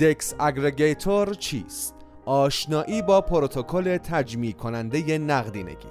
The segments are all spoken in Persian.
DEX aggregator چیست؟ آشنایی با پروتکل تجمیع کننده نقدینگی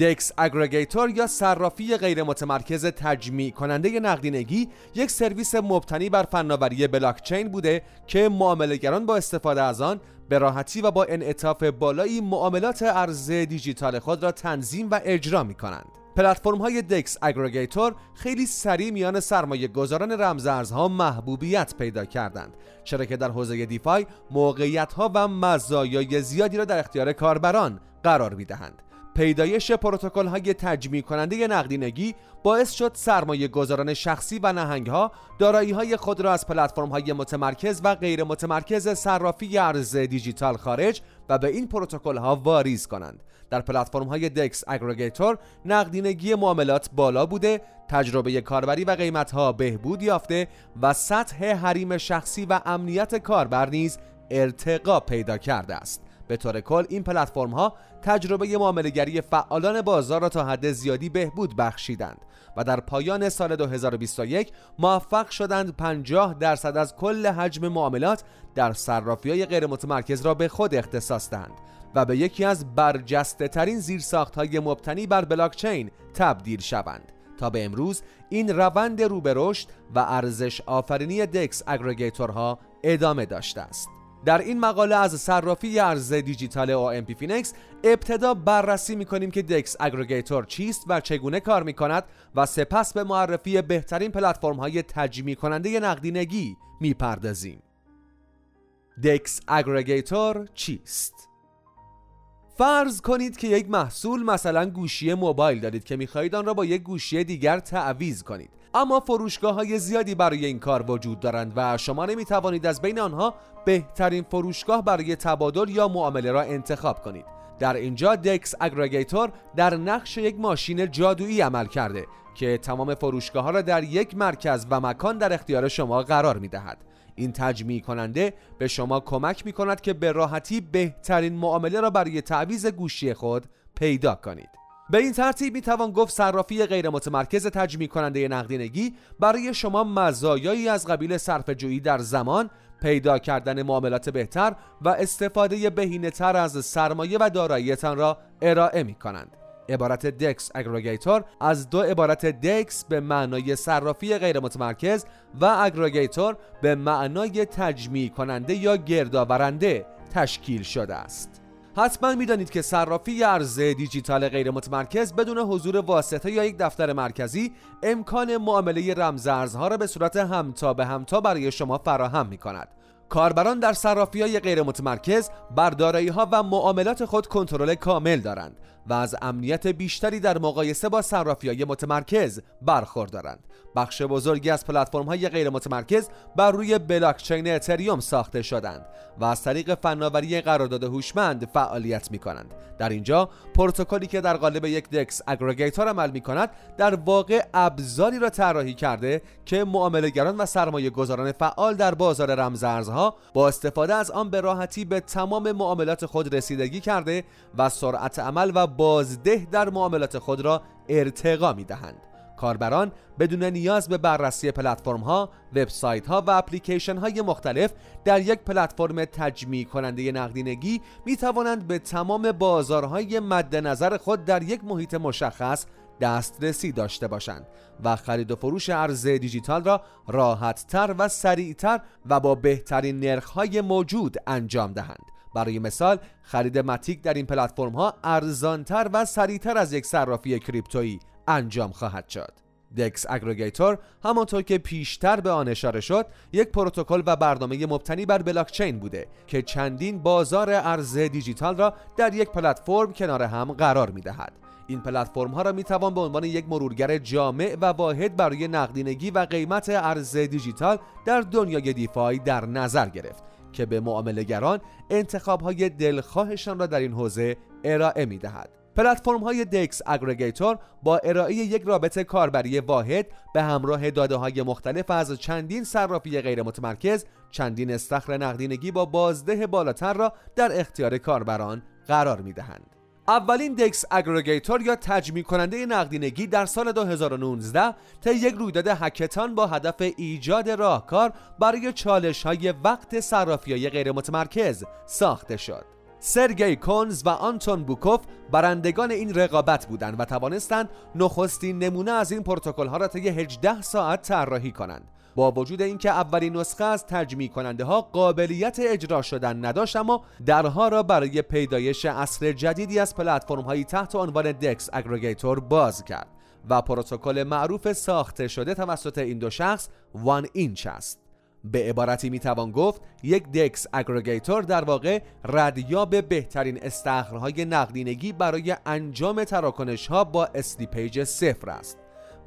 DEX aggregator یا صرافی غیر متمرکز تجمیع کننده نقدینگی یک سرویس مبتنی بر فناوری بلاکچین بوده که معامله‌گران با استفاده از آن به راحتی و با انعطاف بالایی معاملات ارز دیجیتال خود را تنظیم و اجرا می کنند. پلتفرم های DEX aggregator خیلی سریع میان سرمایه گذاران رمزارزها محبوبیت پیدا کردند چرا که در حوزه دیفای موقعیت ها و مزایای زیادی را در اختیار کاربران قرار می دهند پیدایش پروتکل های تجمیع کننده نقدینگی باعث شد سرمایه گذاران شخصی و نهنگ ها دارایی های خود را از پلتفرم های متمرکز و غیر متمرکز صرافی ارز دیجیتال خارج و به این پروتکل ها واریز کنند. در پلتفرم های دکس اگریگیتور نقدینگی معاملات بالا بوده تجربه کاربری و قیمت ها بهبود یافته و سطح حریم شخصی و امنیت کاربر نیز ارتقا پیدا کرده است. به طور کل این پلتفرم ها تجربه معاملهگری فعالان بازار را تا حد زیادی بهبود بخشیدند و در پایان سال 2021 موفق شدند 50 درصد از کل حجم معاملات در صرافی های غیر متمرکز را به خود اختصاص دهند. و به یکی از برجسته ترین زیرساخت های مبتنی بر بلاکچین تبدیل شوند تا به امروز این روند رو به رشد و ارزش آفرینی DEX aggregator ها ادامه داشته است در این مقاله از صرافی ارز دیجیتال OMPFinex ابتدا بررسی می‌کنیم که DEX aggregator چیست و چگونه کار می‌کند و سپس به معرفی بهترین پلتفرم های تجمیع کننده نقدینگی می‌پردازیم. DEX aggregator چیست؟ فرض کنید که یک محصول مثلا گوشی موبایل دارید که می‌خواهید آن را با یک گوشی دیگر تعویض کنید. اما فروشگاه های زیادی برای این کار وجود دارند و شما نمی توانید از بین آنها بهترین فروشگاه برای تبادل یا معامله را انتخاب کنید. در اینجا دکس اگریگیتور در نقش یک ماشین جادویی عمل کرده که تمام فروشگاه ها را در یک مرکز و مکان در اختیار شما قرار می دهد این تجمیع کننده به شما کمک می کند که به راحتی بهترین معامله را برای تعویض گوشی خود پیدا کنید. به این ترتیب می توان گفت صرافی غیر متمرکز تجمیع کننده نقدینگی برای شما مزایایی از قبیل صرف جویی در زمان پیدا کردن معاملات بهتر و استفاده بهینه تر از سرمایه و داراییتان را ارائه می کنند عبارت دکس اگریگیتور از دو عبارت دکس به معنای صرافی غیر متمرکز و اگریگیتور به معنای تجمیع کننده یا گردآورنده تشکیل شده است. حتما می‌دانید که صرافی ارز دیجیتال غیر متمرکز بدون حضور واسطه یا یک دفتر مرکزی امکان معامله رمزارزها را به صورت همتا به همتا برای شما فراهم می کند کاربران در صرافی های غیر متمرکز بر ها و معاملات خود کنترل کامل دارند. و از امنیت بیشتری در مقایسه با صرافی های متمرکز برخوردارند. بخش بزرگی از پلتفرم های غیر متمرکز بر روی بلاکچین اتریوم ساخته شدند و از طریق فناوری قرارداد هوشمند فعالیت می کنند در اینجا پروتکلی که در قالب یک دکس اگریگیتور عمل می کند در واقع ابزاری را طراحی کرده که معاملهگران و سرمایه گذاران فعال در بازار رمزارزها با استفاده از آن به راحتی به تمام معاملات خود رسیدگی کرده و سرعت عمل و بازده در معاملات خود را ارتقا می دهند کاربران بدون نیاز به بررسی پلتفرم ها، وبسایت ها و اپلیکیشن های مختلف در یک پلتفرم تجمیع کننده نقدینگی می توانند به تمام بازارهای مد نظر خود در یک محیط مشخص دسترسی داشته باشند و خرید و فروش ارز دیجیتال را راحتتر و سریعتر و با بهترین نرخهای موجود انجام دهند. برای مثال خرید متیک در این پلتفرم ها ارزانتر و سریعتر از یک صرافی کریپتویی انجام خواهد شد دکس اگریگیتور همانطور که پیشتر به آن اشاره شد یک پروتکل و برنامه مبتنی بر بلاکچین بوده که چندین بازار ارز دیجیتال را در یک پلتفرم کنار هم قرار می دهد. این پلتفرم ها را می توان به عنوان یک مرورگر جامع و واحد برای نقدینگی و قیمت ارز دیجیتال در دنیای دیفای در نظر گرفت که به معاملهگران انتخاب های دلخواهشان را در این حوزه ارائه می دهد. پلتفرم های دکس اگریگیتور با ارائه یک رابط کاربری واحد به همراه داده های مختلف از چندین صرافی غیر متمرکز چندین استخر نقدینگی با بازده بالاتر را در اختیار کاربران قرار می دهند. اولین دکس اگریگیتور یا تجمیع کننده نقدینگی در سال 2019 طی یک رویداد هکتان با هدف ایجاد راهکار برای چالش های وقت صرافی غیر متمرکز ساخته شد. سرگی کونز و آنتون بوکوف برندگان این رقابت بودند و توانستند نخستین نمونه از این پروتکل ها را طی 18 ساعت طراحی کنند. با وجود اینکه اولین نسخه از تجمیع کننده ها قابلیت اجرا شدن نداشت اما درها را برای پیدایش اصر جدیدی از پلتفرم هایی تحت عنوان دکس اگریگیتور باز کرد و پروتکل معروف ساخته شده توسط این دو شخص وان اینچ است. به عبارتی می‌توان گفت یک DEX aggregator در واقع ردیاب بهترین استخرهای نقدینگی برای انجام تراکنش ها با slippage صفر است.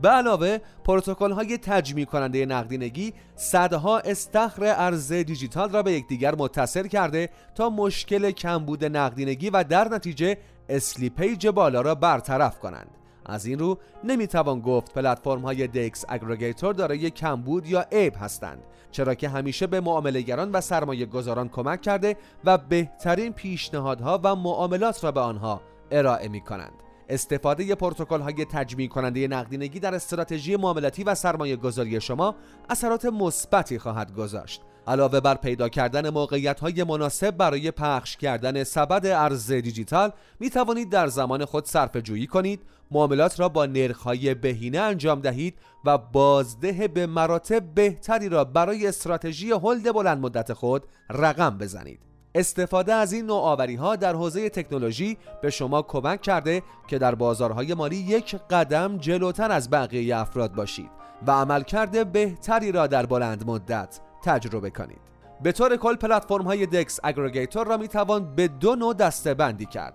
به علاوه پروتکل های تجمیع کننده نقدینگی صدها استخر ارز دیجیتال را به یکدیگر متصل کرده تا مشکل کمبود نقدینگی و در نتیجه slippage بالا را برطرف کنند. از این رو نمی‌توان گفت پلتفرم های DEX aggregator دارای کمبود یا عیب هستند چرا که همیشه به معاملهگران و سرمایه گذاران کمک کرده و بهترین پیشنهادها و معاملات را به آنها ارائه می کنند استفاده پروتکل های تجمیع کننده نقدینگی در استراتژی معاملاتی و سرمایه گذاری شما اثرات مثبتی خواهد گذاشت. علاوه بر پیدا کردن موقعیت های مناسب برای پخش کردن سبد ارز دیجیتال می توانید در زمان خود صرف جویی کنید معاملات را با نرخ های بهینه انجام دهید و بازده به مراتب بهتری را برای استراتژی هلد بلند مدت خود رقم بزنید. استفاده از این نوآوری ها در حوزه تکنولوژی به شما کمک کرده که در بازارهای مالی یک قدم جلوتر از بقیه افراد باشید و عملکرد بهتری را در بلند مدت تجربه کنید. به طور کل پلتفرم های دکس اگریگیتور را می توان به دو نوع دسته بندی کرد.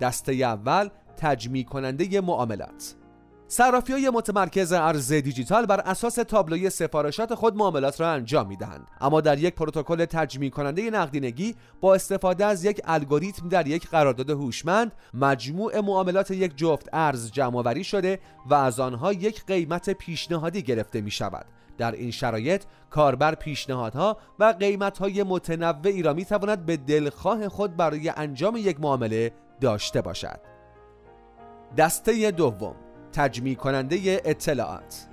دسته اول تجمیع کننده معاملات. صرافی های متمرکز ارز دیجیتال بر اساس تابلوی سفارشات خود معاملات را انجام می دهند اما در یک پروتکل تجمیع کننده نقدینگی با استفاده از یک الگوریتم در یک قرارداد هوشمند مجموع معاملات یک جفت ارز جمع شده و از آنها یک قیمت پیشنهادی گرفته می شود در این شرایط کاربر پیشنهادها و قیمتهای متنوعی را می تواند به دلخواه خود برای انجام یک معامله داشته باشد. دسته دوم. تجمیع کننده اطلاعات.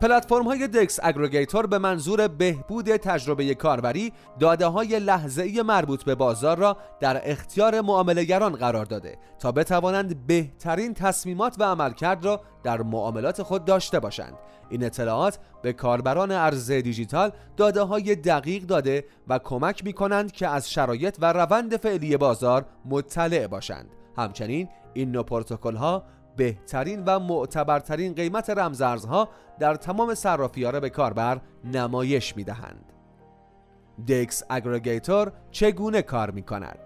پلتفرم های دکس اگریگیتور به منظور بهبود تجربه کاربری داده های لحظه مربوط به بازار را در اختیار معاملهگران قرار داده تا بتوانند بهترین تصمیمات و عملکرد را در معاملات خود داشته باشند. این اطلاعات به کاربران ارز دیجیتال داده های دقیق داده و کمک می کنند که از شرایط و روند فعلی بازار مطلع باشند. همچنین این نوع پروتکل ها بهترین و معتبرترین قیمت رمزارزها در تمام صرافی را به کاربر نمایش می دهند. دکس اگریگیتور چگونه کار می کند؟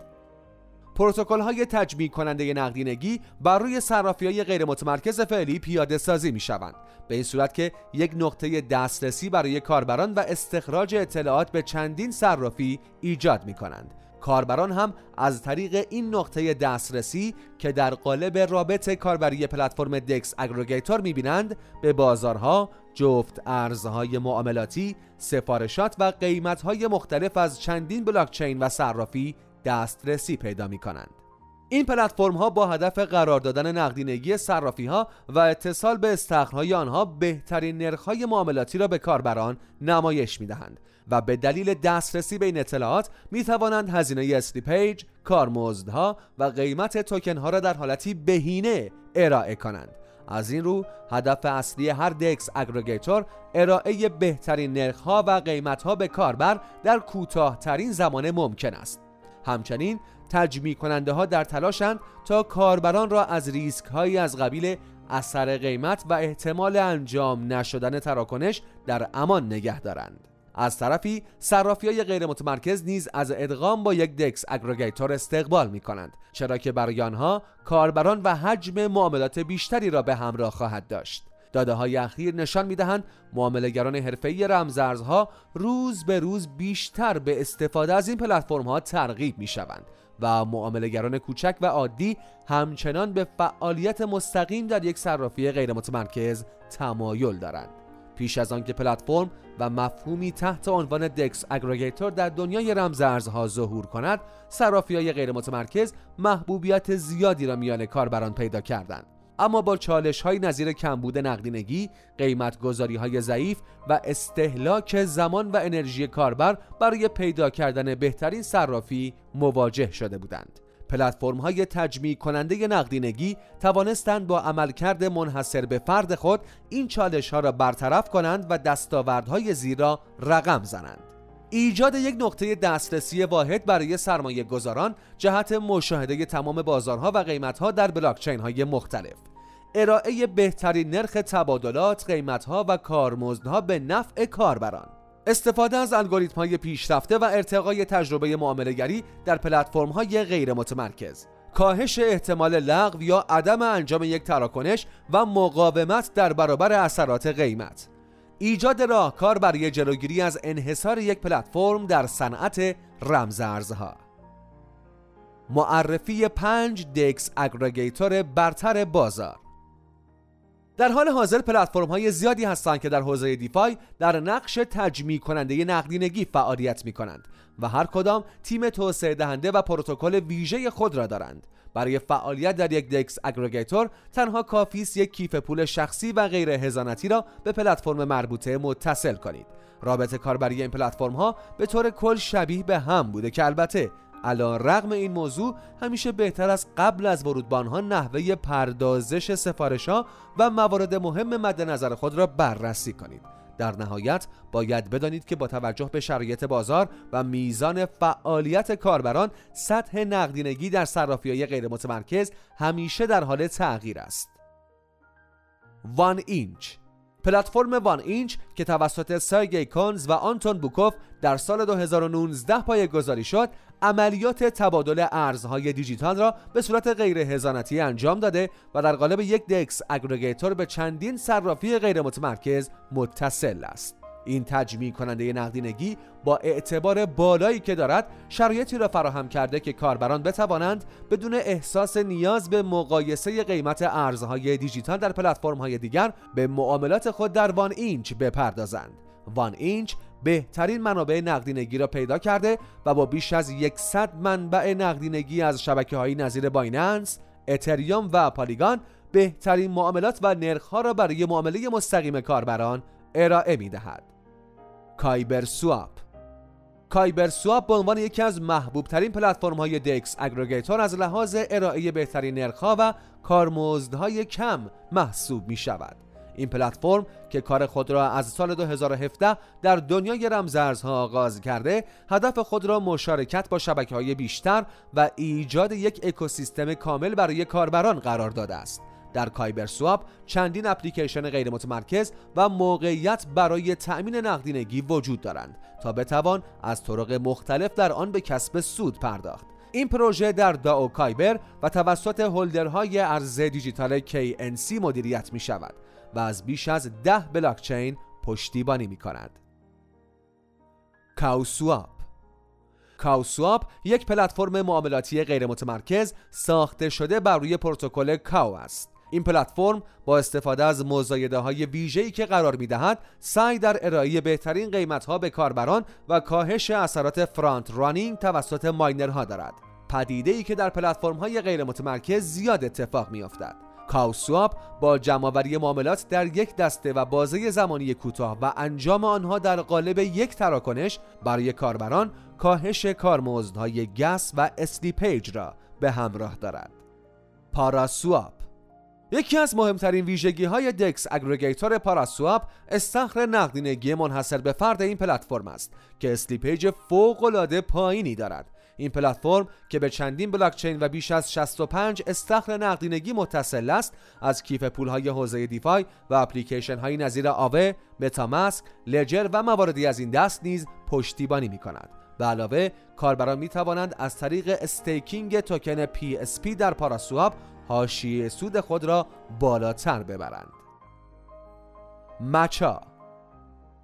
پروتکل های تجمیع کننده نقدینگی بر روی صرافی های غیر متمرکز فعلی پیاده سازی می شوند به این صورت که یک نقطه دسترسی برای کاربران و استخراج اطلاعات به چندین صرافی ایجاد می کنند کاربران هم از طریق این نقطه دسترسی که در قالب رابط کاربری پلتفرم دکس اگریگیتور می‌بینند به بازارها، جفت ارزهای معاملاتی، سفارشات و قیمتهای مختلف از چندین بلاکچین و صرافی دسترسی پیدا می کنند. این پلتفرم ها با هدف قرار دادن نقدینگی صرافی ها و اتصال به استخرهای آنها بهترین نرخ معاملاتی را به کاربران نمایش می دهند و به دلیل دسترسی به این اطلاعات می توانند هزینه slippage، کارمزدها و قیمت توکن ها را در حالتی بهینه ارائه کنند. از این رو هدف اصلی هر DEX aggregator ارائه بهترین نرخ ها و قیمت ها به کاربر در کوتاهترین زمان ممکن است. همچنین تجمیع کننده ها در تلاشند تا کاربران را از ریسک هایی از قبیل اثر قیمت و احتمال انجام نشدن تراکنش در امان نگه دارند. از طرفی صرافی های غیر متمرکز نیز از ادغام با یک دکس اگریگیتور استقبال می کنند چرا که برای آنها کاربران و حجم معاملات بیشتری را به همراه خواهد داشت داده های اخیر نشان می دهند معاملهگران حرفه‌ای رمزارزها روز به روز بیشتر به استفاده از این پلتفرم ها ترغیب می شوند و معاملهگران کوچک و عادی همچنان به فعالیت مستقیم در یک صرافی غیر متمرکز تمایل دارند. پیش از آنکه پلتفرم و مفهومی تحت عنوان دکس اگریگیتور در دنیای رمز ارزها ظهور کند صرافی های غیر متمرکز محبوبیت زیادی را میان کاربران پیدا کردند. اما با چالش های نظیر کمبود نقدینگی، قیمت گذاری های ضعیف و استهلاک زمان و انرژی کاربر برای پیدا کردن بهترین صرافی مواجه شده بودند. پلتفرم های تجمیع کننده نقدینگی توانستند با عملکرد منحصر به فرد خود این چالش ها را برطرف کنند و دستاوردهای زیرا رقم زنند. ایجاد یک نقطه دسترسی واحد برای سرمایه گذاران جهت مشاهده تمام بازارها و قیمتها در بلاکچین های مختلف. ارائه بهترین نرخ تبادلات، قیمتها و کارمزدها به نفع کاربران. استفاده از الگوریتم های پیشرفته و ارتقای تجربه معاملهگری در پلتفرم های غیر متمرکز کاهش احتمال لغو یا عدم انجام یک تراکنش و مقاومت در برابر اثرات قیمت. ایجاد راهکار برای جلوگیری از انحصار یک پلتفرم در صنعت رمزارزها. معرفی پنج دکس اگریگیتور برتر بازار. در حال حاضر پلتفرم های زیادی هستند که در حوزه دیفای در نقش تجمیع کننده نقدینگی فعالیت می کنند و هر کدام تیم توسعه دهنده و پروتکل ویژه خود را دارند. برای فعالیت در یک دکس اگریگیتور تنها کافی است یک کیف پول شخصی و غیر هزانتی را به پلتفرم مربوطه متصل کنید. رابط کاربری این پلتفرم ها به طور کل شبیه به هم بوده که البته علا رغم این موضوع همیشه بهتر از قبل از ورود به آنها نحوه پردازش سفارش ها و موارد مهم مد نظر خود را بررسی کنید. در نهایت باید بدانید که با توجه به شرایط بازار و میزان فعالیت کاربران سطح نقدینگی در صرافی های غیر متمرکز همیشه در حال تغییر است. وان اینچ پلتفرم وان اینچ که توسط سایگی کونز و آنتون بوکوف در سال 2019 پای گذاری شد عملیات تبادل ارزهای دیجیتال را به صورت غیر هزانتی انجام داده و در قالب یک دکس اگریگیتور به چندین صرافی غیر متمرکز متصل است. این تجمیع کننده نقدینگی با اعتبار بالایی که دارد شرایطی را فراهم کرده که کاربران بتوانند بدون احساس نیاز به مقایسه قیمت ارزهای دیجیتال در پلتفرم‌های دیگر به معاملات خود در وان اینچ بپردازند. وان اینچ بهترین منابع نقدینگی را پیدا کرده و با بیش از 100 منبع نقدینگی از شبکه های نظیر بایننس، اتریوم و پالیگان بهترین معاملات و نرخها را برای معامله مستقیم کاربران ارائه می دهد. کایبر سواپ کایبر سواپ به عنوان یکی از محبوب ترین پلتفرم های دکس اگریگیتور از لحاظ ارائه بهترین نرخها و کارمزدهای کم محسوب می شود. این پلتفرم که کار خود را از سال 2017 در دنیای رمزارزها آغاز کرده هدف خود را مشارکت با شبکه های بیشتر و ایجاد یک اکوسیستم کامل برای کاربران قرار داده است. در کایبر سواب چندین اپلیکیشن غیر متمرکز و موقعیت برای تأمین نقدینگی وجود دارند تا بتوان از طرق مختلف در آن به کسب سود پرداخت. این پروژه در داو کایبر و توسط هولدرهای ارز دیجیتال KNC مدیریت می شود و از بیش از ده بلاکچین پشتیبانی می کند. کاوسواپ کاوسواپ یک پلتفرم معاملاتی غیر متمرکز ساخته شده بر روی پروتکل کاو است. این پلتفرم با استفاده از مزایده های ویژه‌ای که قرار می‌دهد سعی در ارائه بهترین قیمت‌ها به کاربران و کاهش اثرات فرانت رانینگ توسط ماینرها دارد. پدیده‌ای که در پلتفرم‌های غیر متمرکز زیاد اتفاق می‌افتد. CowSwap با جمع‌آوری معاملات در یک دسته و بازه زمانی کوتاه و انجام آنها در قالب یک تراکنش برای کاربران کاهش کارمزدهای gas و slippage را به همراه دارد. ParaSwap یکی از مهمترین ویژگی های DEX aggregator ParaSwap استخر نقدینگی منحصر به فرد این پلتفرم است که slippage فوق العاده پایینی دارد این پلتفرم که به چندین بلاکچین و بیش از 65 استخر نقدینگی متصل است از کیف پولهای حوزه DeFi و اپلیکیشن های نظیر آوه، MetaMask، Ledger و مواردی از این دست نیز پشتیبانی می کند. به علاوه کاربران می توانند از طریق staking توکن PSP در ParaSwap حاشیه سود خود را بالاتر ببرند. مچا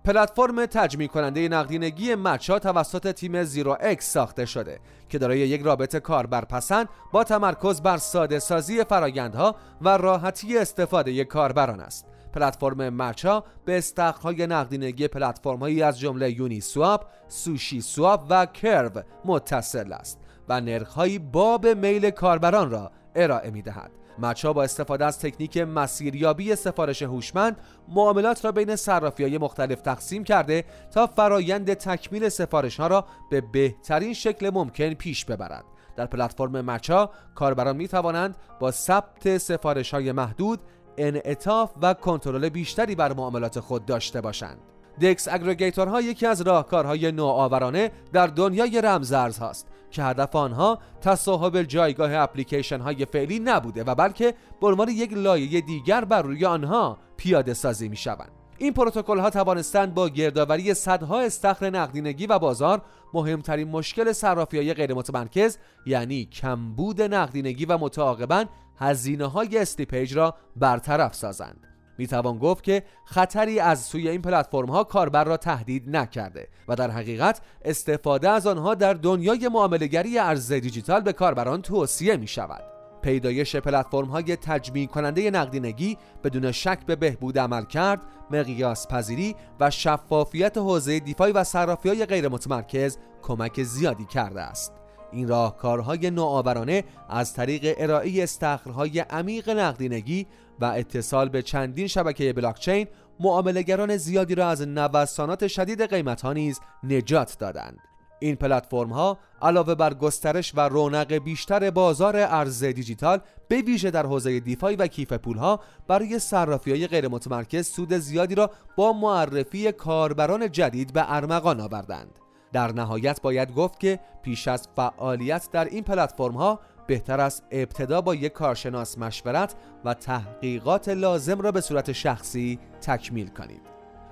پلتفرم تجمیع کننده نقدینگی مچا توسط تیم زیرو اکس ساخته شده که دارای یک رابطه کاربرپسند با تمرکز بر ساده سازی فرایندها و راحتی استفاده کاربران است. پلتفرم مرچا به استخرهای نقدینگی پلتفرم‌هایی از جمله یونی سواب، سوشی سواب و کرو متصل است و نرخ‌هایی باب میل کاربران را ارائه می‌دهد. مچا با استفاده از تکنیک مسیریابی سفارش هوشمند معاملات را بین صرافی های مختلف تقسیم کرده تا فرایند تکمیل سفارش ها را به بهترین شکل ممکن پیش ببرد. در پلتفرم مچا کاربران می توانند با ثبت سفارش های محدود انعطاف و کنترل بیشتری بر معاملات خود داشته باشند. دکس اگریگیتورها یکی از راهکارهای نوآورانه در دنیای رمزارز هاست که هدف آنها تصاحب جایگاه اپلیکیشن های فعلی نبوده و بلکه به عنوان یک لایه دیگر بر روی آنها پیاده سازی می شوند. این پروتکل ها توانستند با گردآوری صدها استخر نقدینگی و بازار مهمترین مشکل صرافی های غیر متمرکز یعنی کمبود نقدینگی و متعاقبا هزینه های slippage را برطرف سازند. می توان گفت که خطری از سوی این پلتفرم ها کاربر را تهدید نکرده و در حقیقت استفاده از آنها در دنیای معامله‌گری ارز دیجیتال به کاربران توصیه می شود. پیدایش پلتفرم های تجمیع کننده نقدینگی بدون شک به بهبود عمل کرد، مقیاس پذیری و شفافیت حوزه دیفای و صرافی های غیر متمرکز کمک زیادی کرده است. این راهکارهای نوآورانه از طریق ارائه استخرهای عمیق نقدینگی و اتصال به چندین شبکه بلاکچین معاملهگران زیادی را از نوسانات شدید قیمت ها نیز نجات دادند. این پلتفرم ها علاوه بر گسترش و رونق بیشتر بازار ارز دیجیتال به ویژه در حوزه دیفای و کیف پول ها برای صرافی های غیر متمرکز سود زیادی را با معرفی کاربران جدید به ارمغان آوردند. در نهایت باید گفت که پیش از فعالیت در این پلتفرم ها بهتر است ابتدا با یک کارشناس مشورت و تحقیقات لازم را به صورت شخصی تکمیل کنید.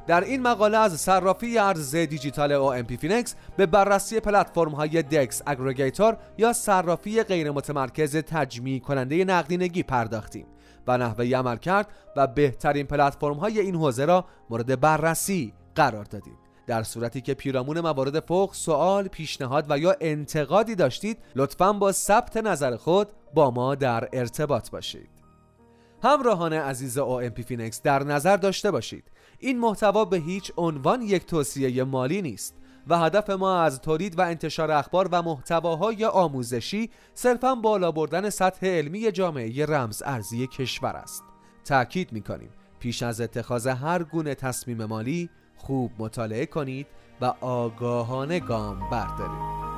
در این مقاله از صرافی ارز دیجیتال OMPFinex به بررسی پلتفرم های DEX aggregator یا صرافی غیر متمرکز تجمیع کننده نقدینگی پرداختیم و نحوه عملکرد و بهترین پلتفرم های این حوزه را مورد بررسی قرار دادیم. در صورتی که پیرامون موارد فوق سوال، پیشنهاد و یا انتقادی داشتید لطفا با ثبت نظر خود با ما در ارتباط باشید. همراهان عزیز OMPFinex در نظر داشته باشید این محتوا به هیچ عنوان یک توصیه مالی نیست و هدف ما از تولید و انتشار اخبار و محتواهای آموزشی صرفا بالا بردن سطح علمی جامعه رمز ارزی کشور است. تأکید می کنیم پیش از اتخاذ هر گونه تصمیم مالی خوب مطالعه کنید و آگاهانه گام بردارید.